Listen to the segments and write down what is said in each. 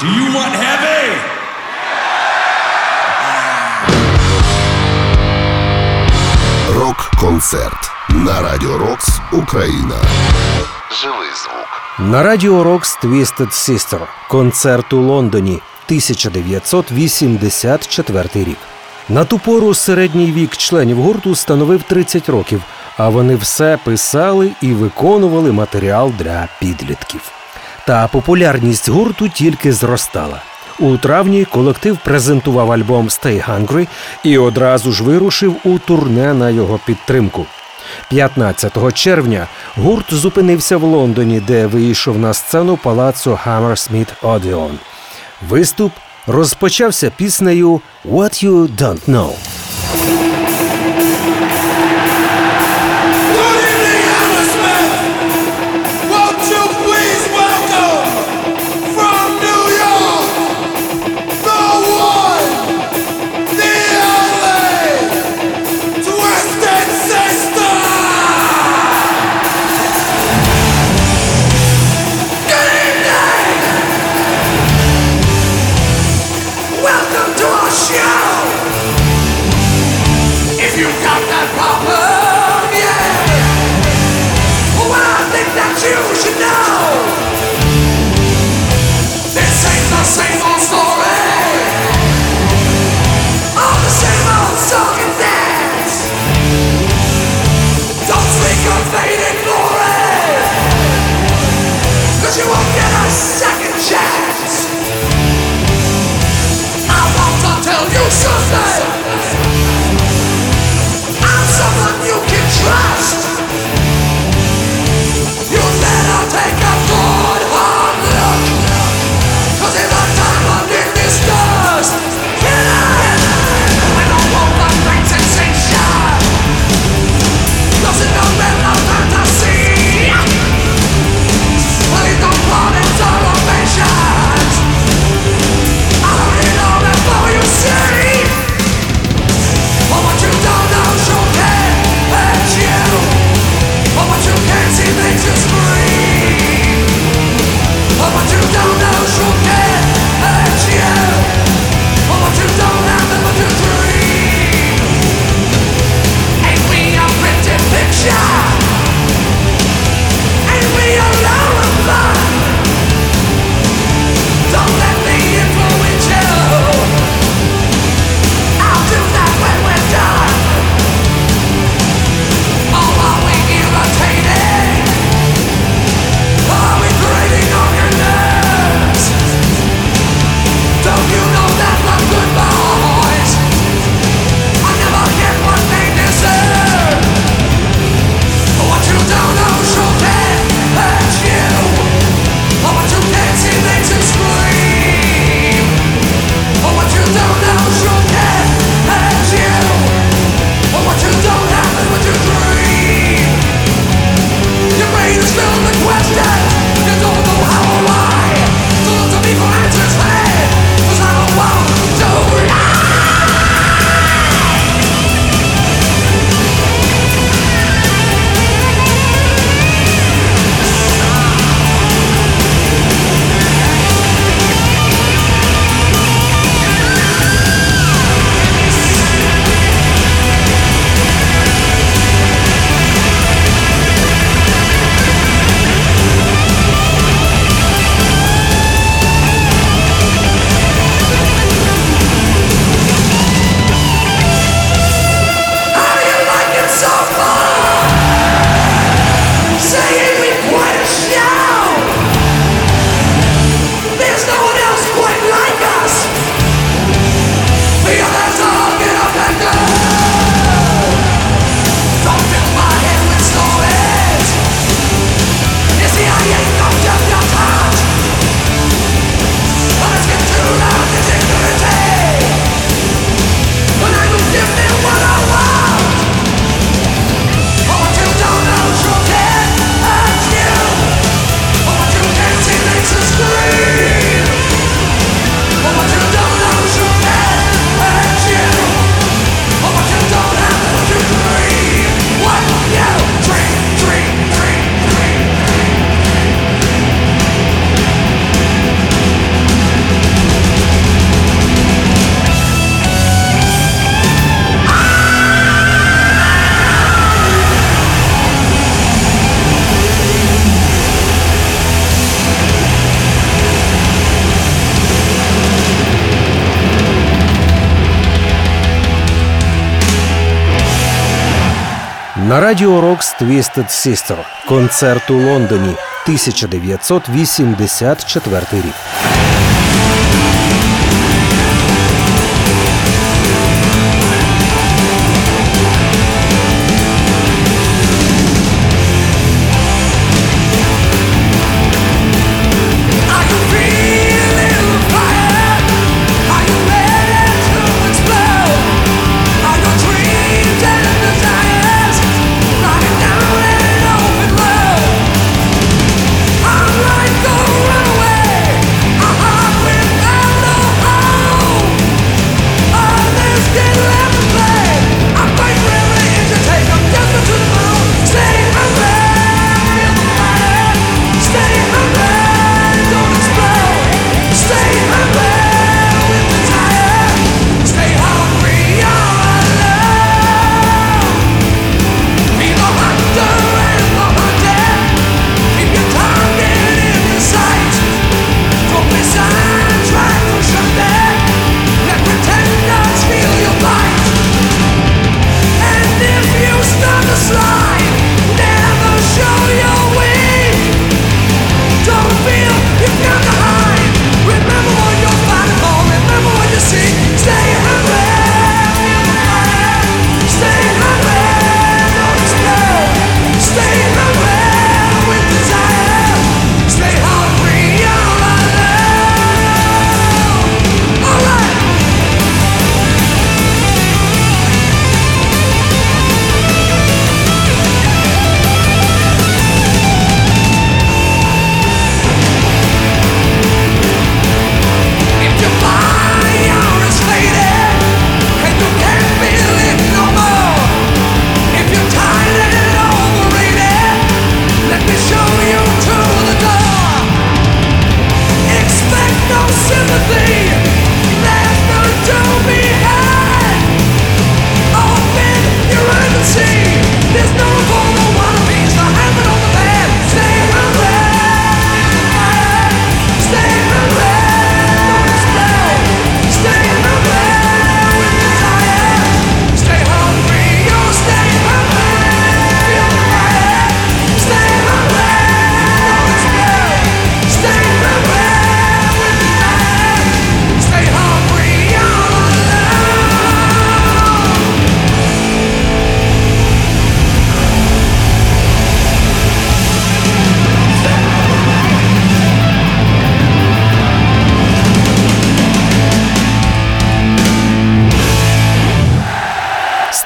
Do you want heavy? Рок-концерт на Радіо Рокс Україна. Живий звук. На радіо Рокс Twisted Sister. Концерт у Лондоні 1984 рік. На ту пору середній вік членів гурту становив 30 років, а вони все писали і виконували матеріал для підлітків. Та популярність гурту тільки зростала. У травні колектив презентував альбом «Stay Hungry» і одразу ж вирушив у турне на його підтримку. 15 червня гурт зупинився в Лондоні, де вийшов на сцену палацу Hammersmith Odeon. Виступ розпочався піснею «What You Don't Know». Trust! На радіо Рокс Twisted Sister. Концерт у Лондоні 1984 рік.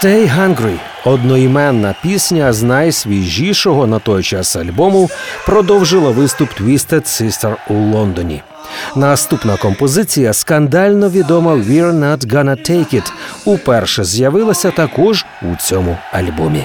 Stay Hungry одноіменна пісня з найсвіжішого на той час альбому продовжила виступ Twisted Sister у Лондоні. Наступна композиція скандально відома «We're Not Gonna Take It» уперше з'явилася також у цьому альбомі.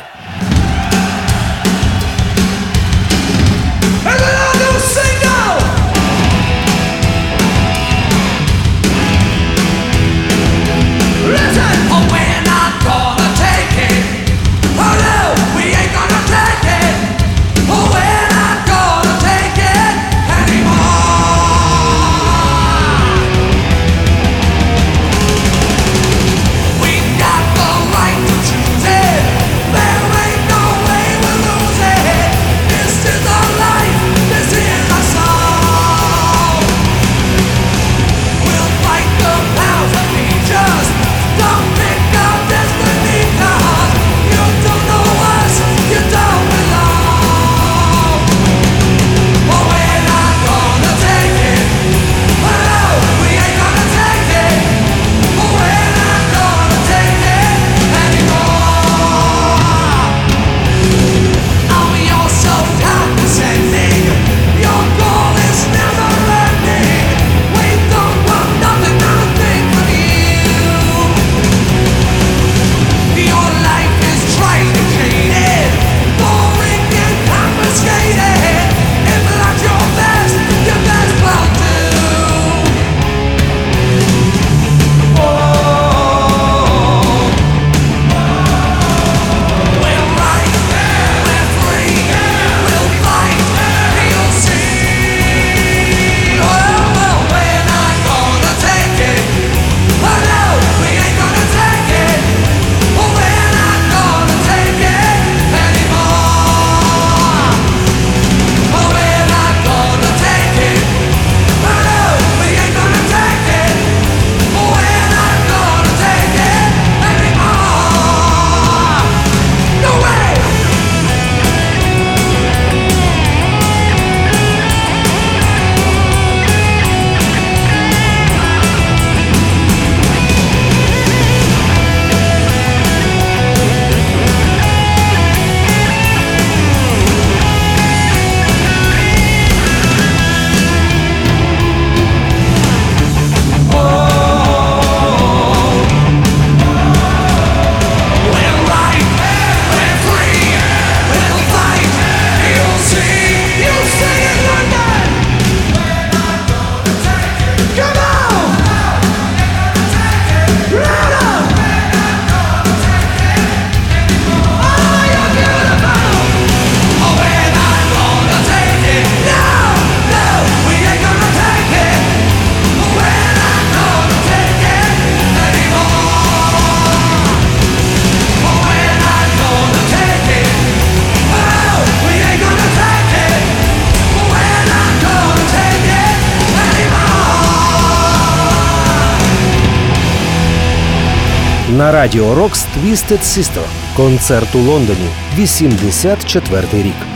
Радіо Рокс Твістед Сістер. Концерт у Лондоні. 84 рік.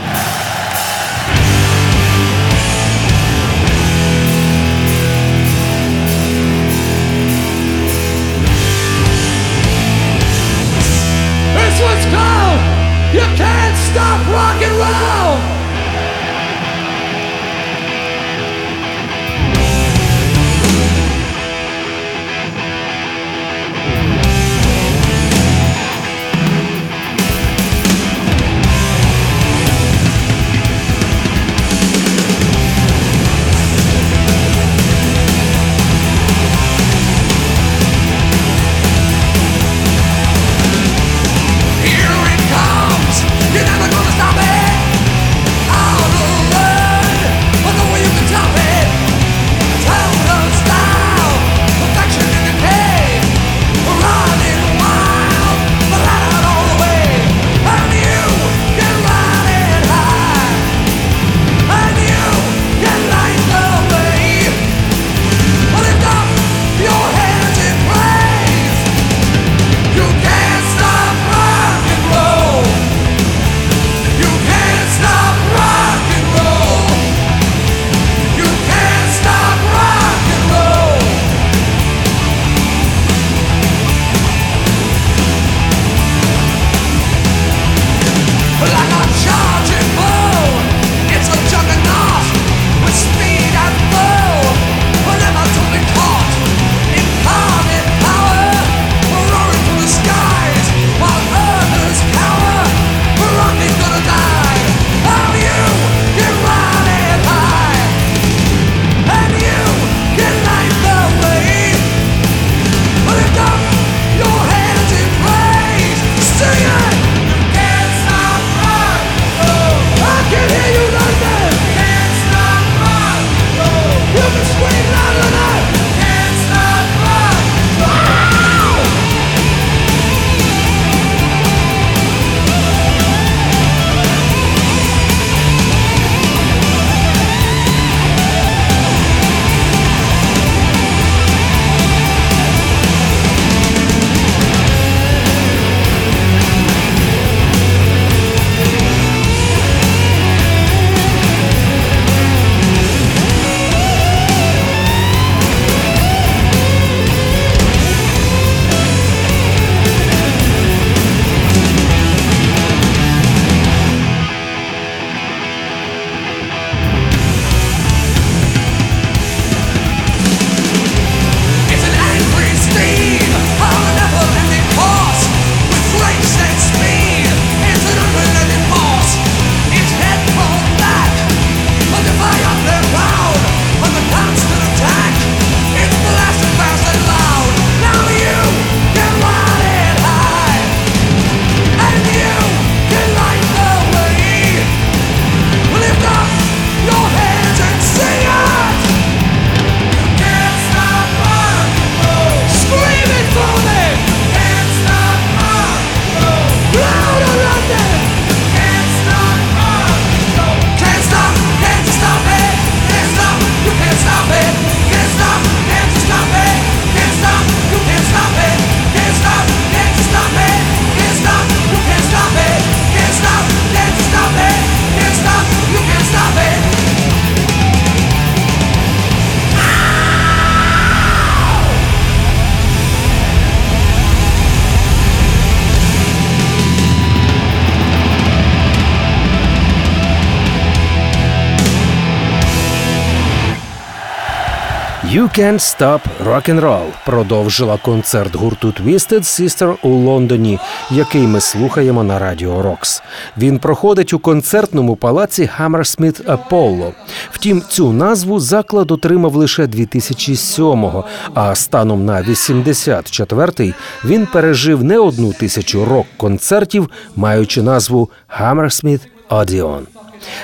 You Can't Stop Rock'n'Roll продовжила концерт гурту Twisted Sister у Лондоні, який ми слухаємо на радіо Рокс. Він проходить у концертному палаці Hammersmith Apollo. Втім, цю назву заклад отримав лише 2007-го, а станом на 84-й він пережив не одну тисячу рок-концертів, маючи назву Hammersmith Odeon.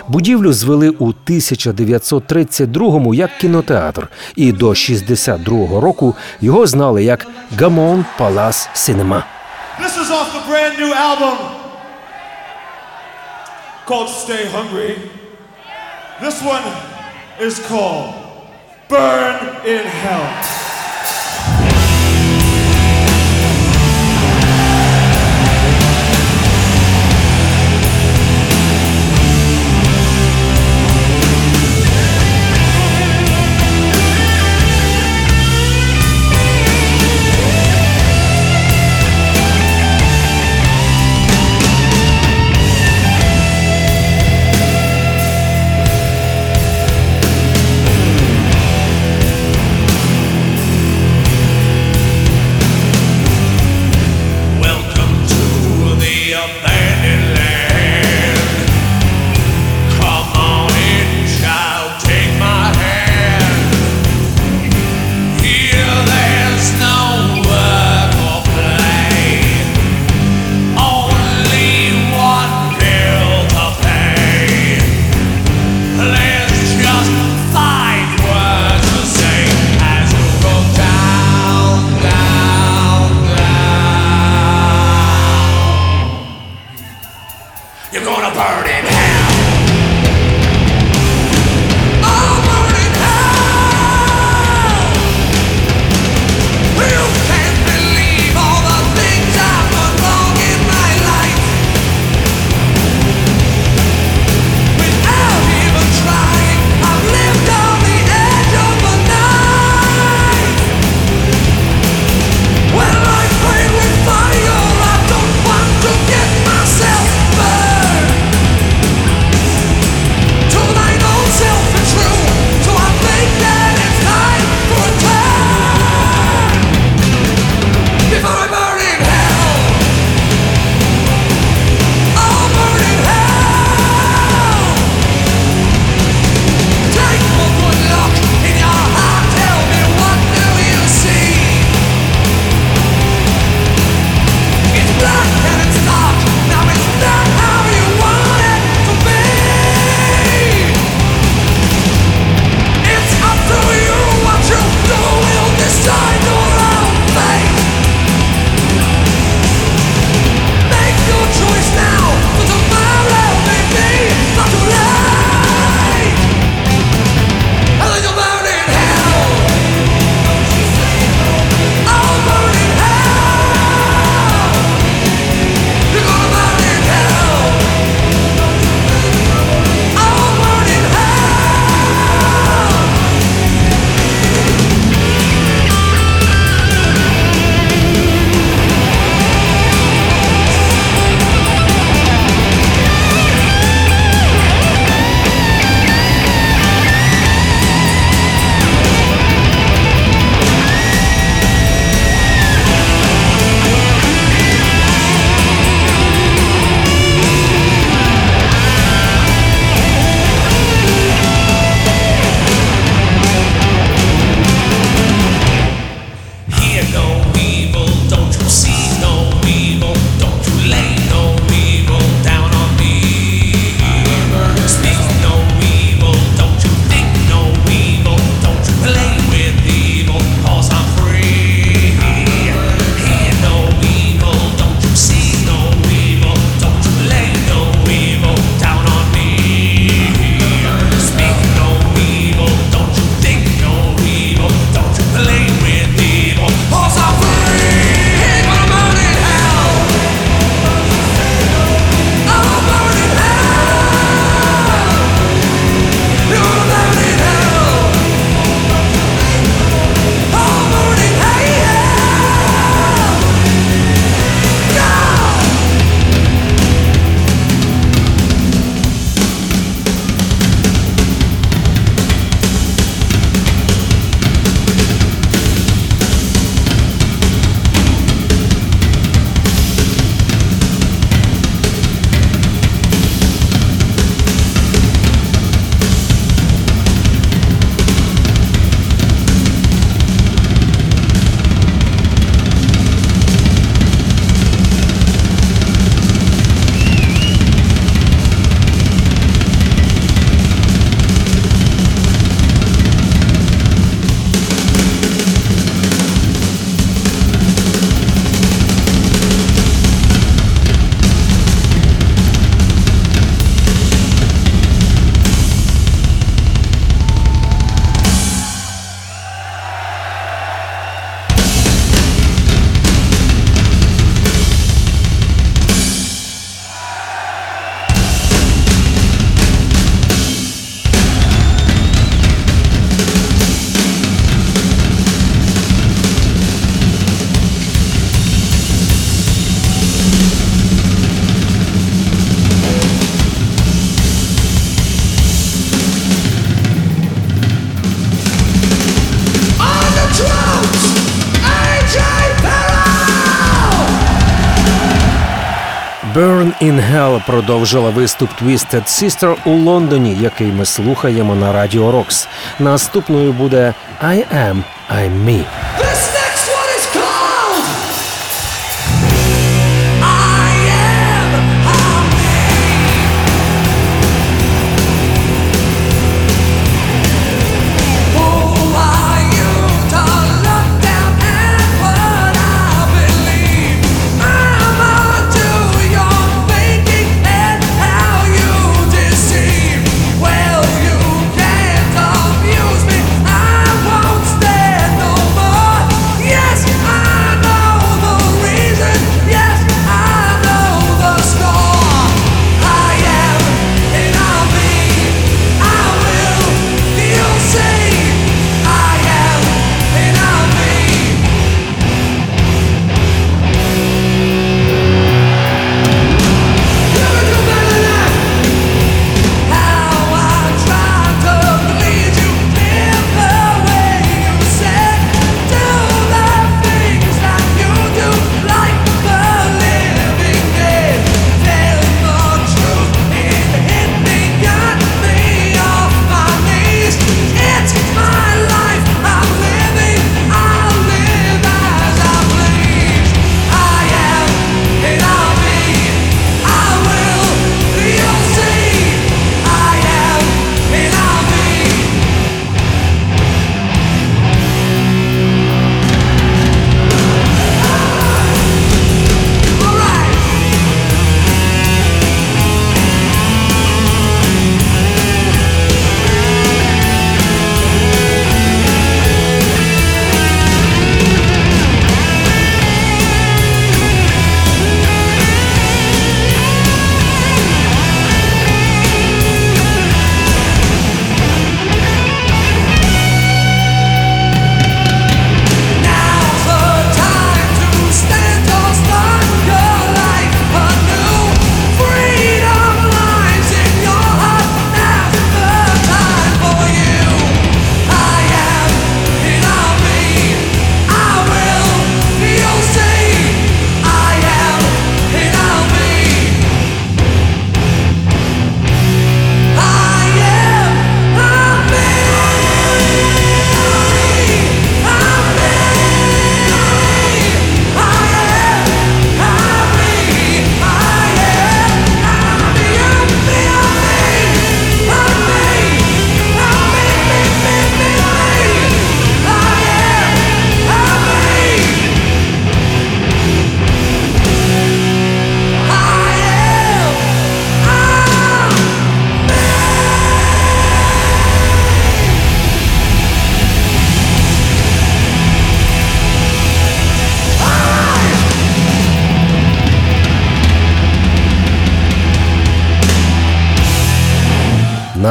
Будівлю звели у 1932-му як кінотеатр, і до 62-го року його знали як Гамон Палас Синема. Hell продовжила виступ Twisted Sister у Лондоні, який ми слухаємо на Радіо Рокс. Наступною буде I Am, I'm Me.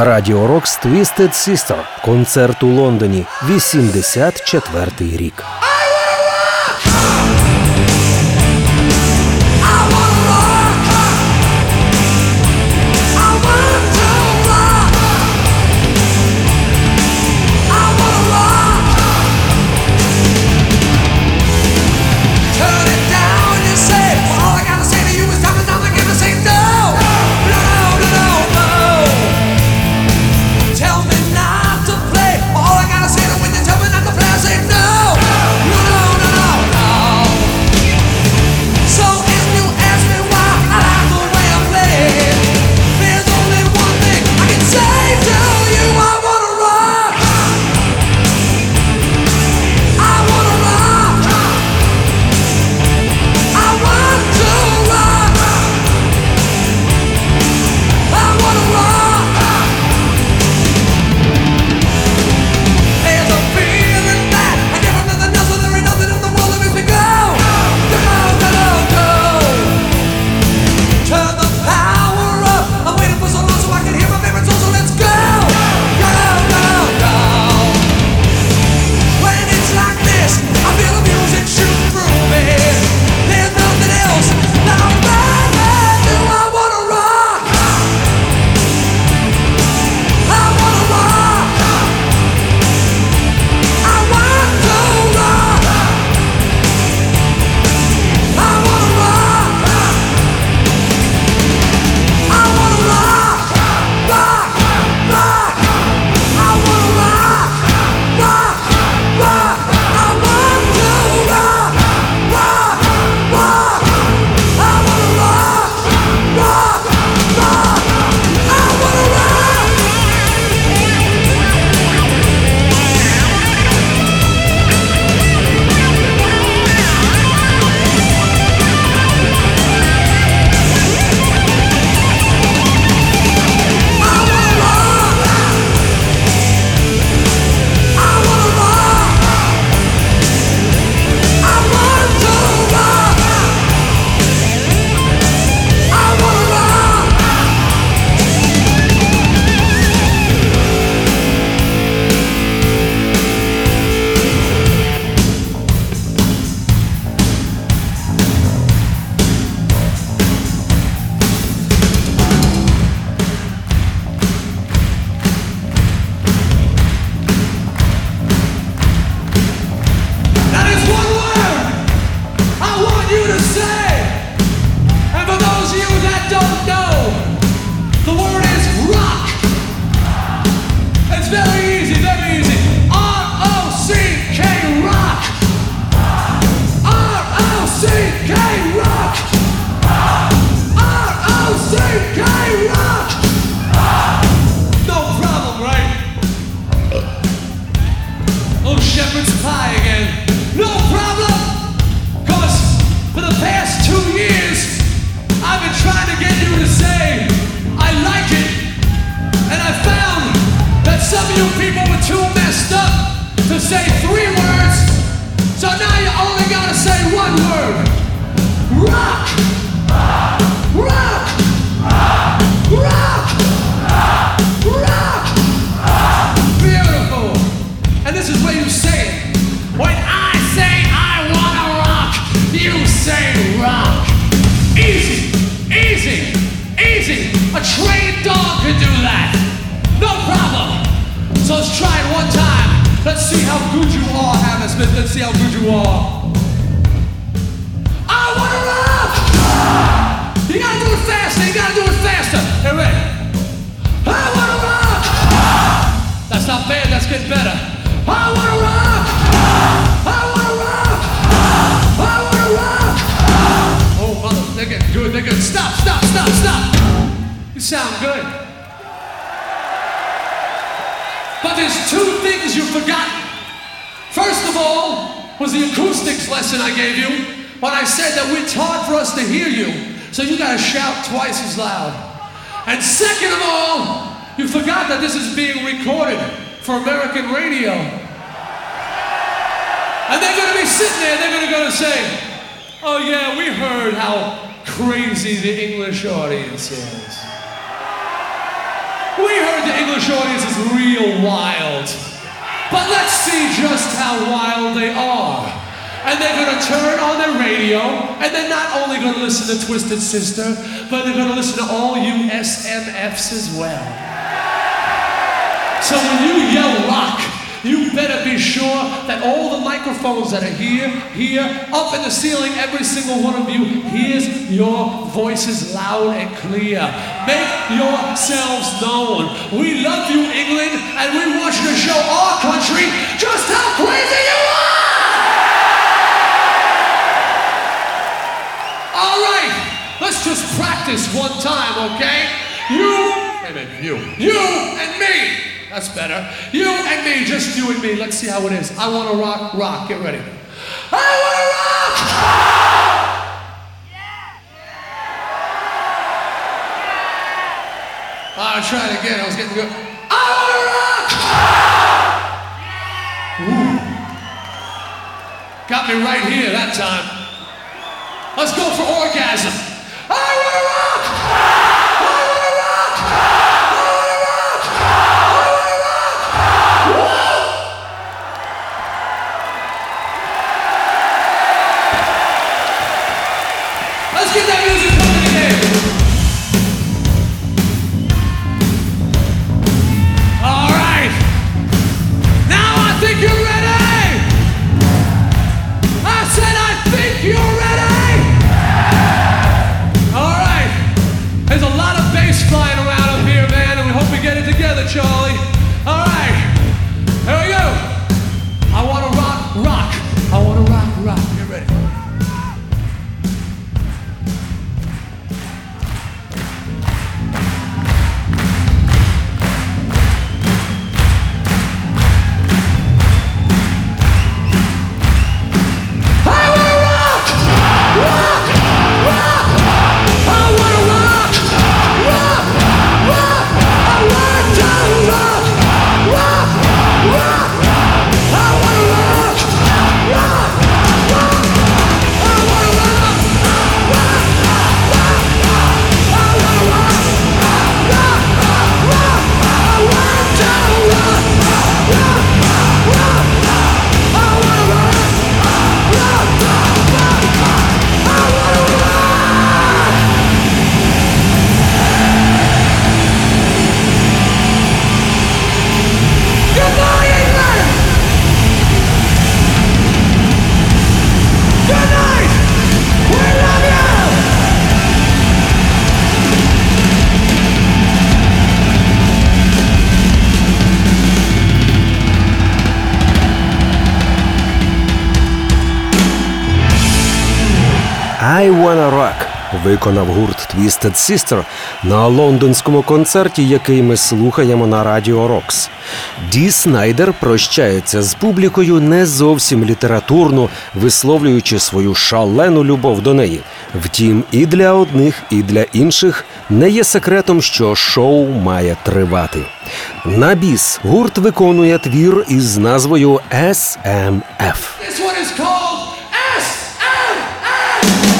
На радіо Рокс Твістед Сістер. Концерт у Лондоні. 84 рік. Let's see how good you are, Hammersmith. Let's see how good you are. I wanna rock! You gotta do it faster, you gotta do it faster. Hey, ready? I wanna rock! That's not bad, that's getting better. I wanna rock! I wanna rock! I wanna rock! Oh, mother, they're getting good, they're good. Stop, stop, stop, stop! You sound good. There's two things you've forgotten. First of all, was the acoustics lesson I gave you when I said that it's hard for us to hear you, so you gotta shout twice as loud. And second of all, you forgot that this is being recorded for American radio. And they're gonna be sitting there, they're gonna go to say, oh yeah, we heard how crazy the English audience is. We heard the English audience is real wild. But let's see just how wild they are. And they're gonna turn on their radio, and they're not only gonna listen to Twisted Sister, but they're gonna listen to all you SMFs as well. So when you yell rock, you better be sure that all the microphones that are here, here, up in the ceiling, every single one of you hears your voices loud and clear. Make yourselves known. We love you, England, and we want you to show our country just how crazy you are! All right, let's just practice one time, okay? You, you, you and me. That's better. You and me, just you and me. Let's see how it is. I want to rock, rock. Get ready. I want to rock! Ah, I'll try it again. I was getting good. I want to rock! Ooh. Got me right here that time. Let's go for orgasm. I want to rock! I want to rock! Виконав гурт Twisted Sister на лондонському концерті, який ми слухаємо на Радіо Рокс. Ді Снайдер прощається з публікою не зовсім літературно, висловлюючи свою шалену любов до неї. Втім, і для одних, і для інших не є секретом, що шоу має тривати. На біс гурт виконує твір із назвою SMF. This one is called на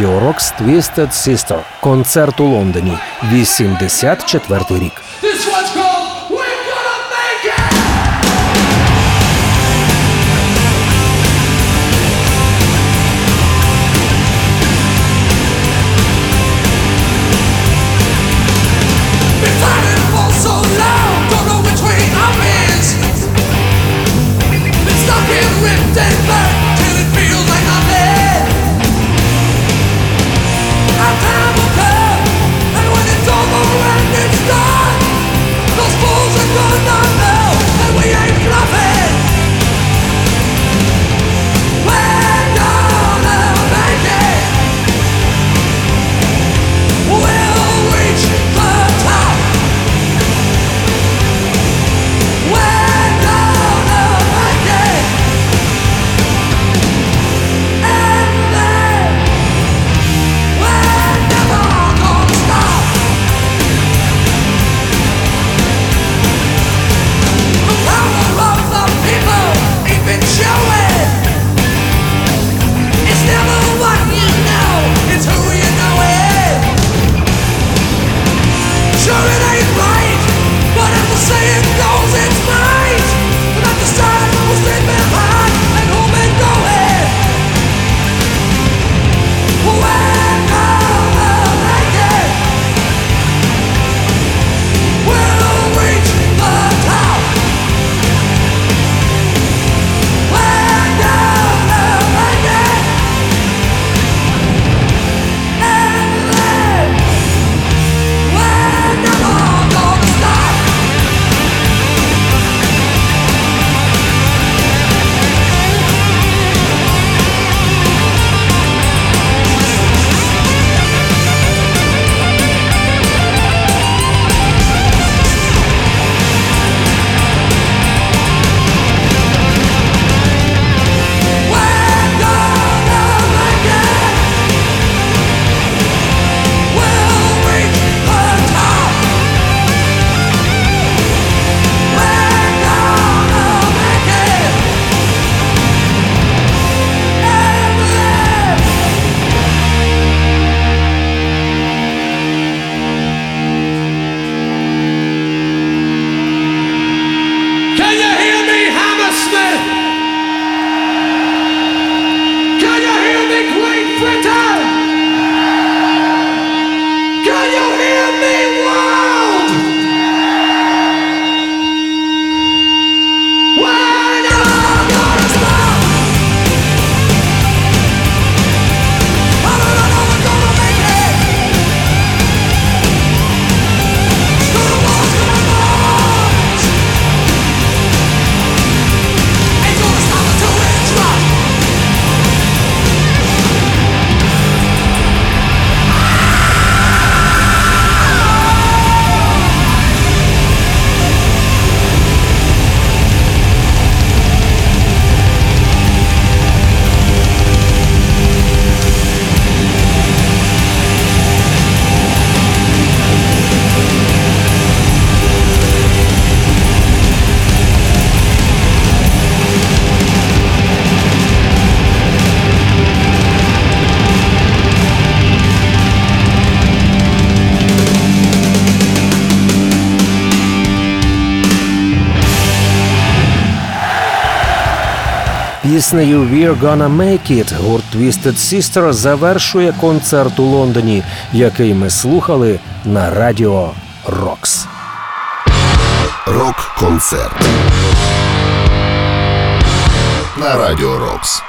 радіо Рокс Twisted Sister. Концерт у Лондоні. 84 рік. Піснею «We're Gonna Make It» гурт Twisted Sister завершує концерт у Лондоні, який ми слухали на радіо Рокс. Рок-концерт на радіо Рокс.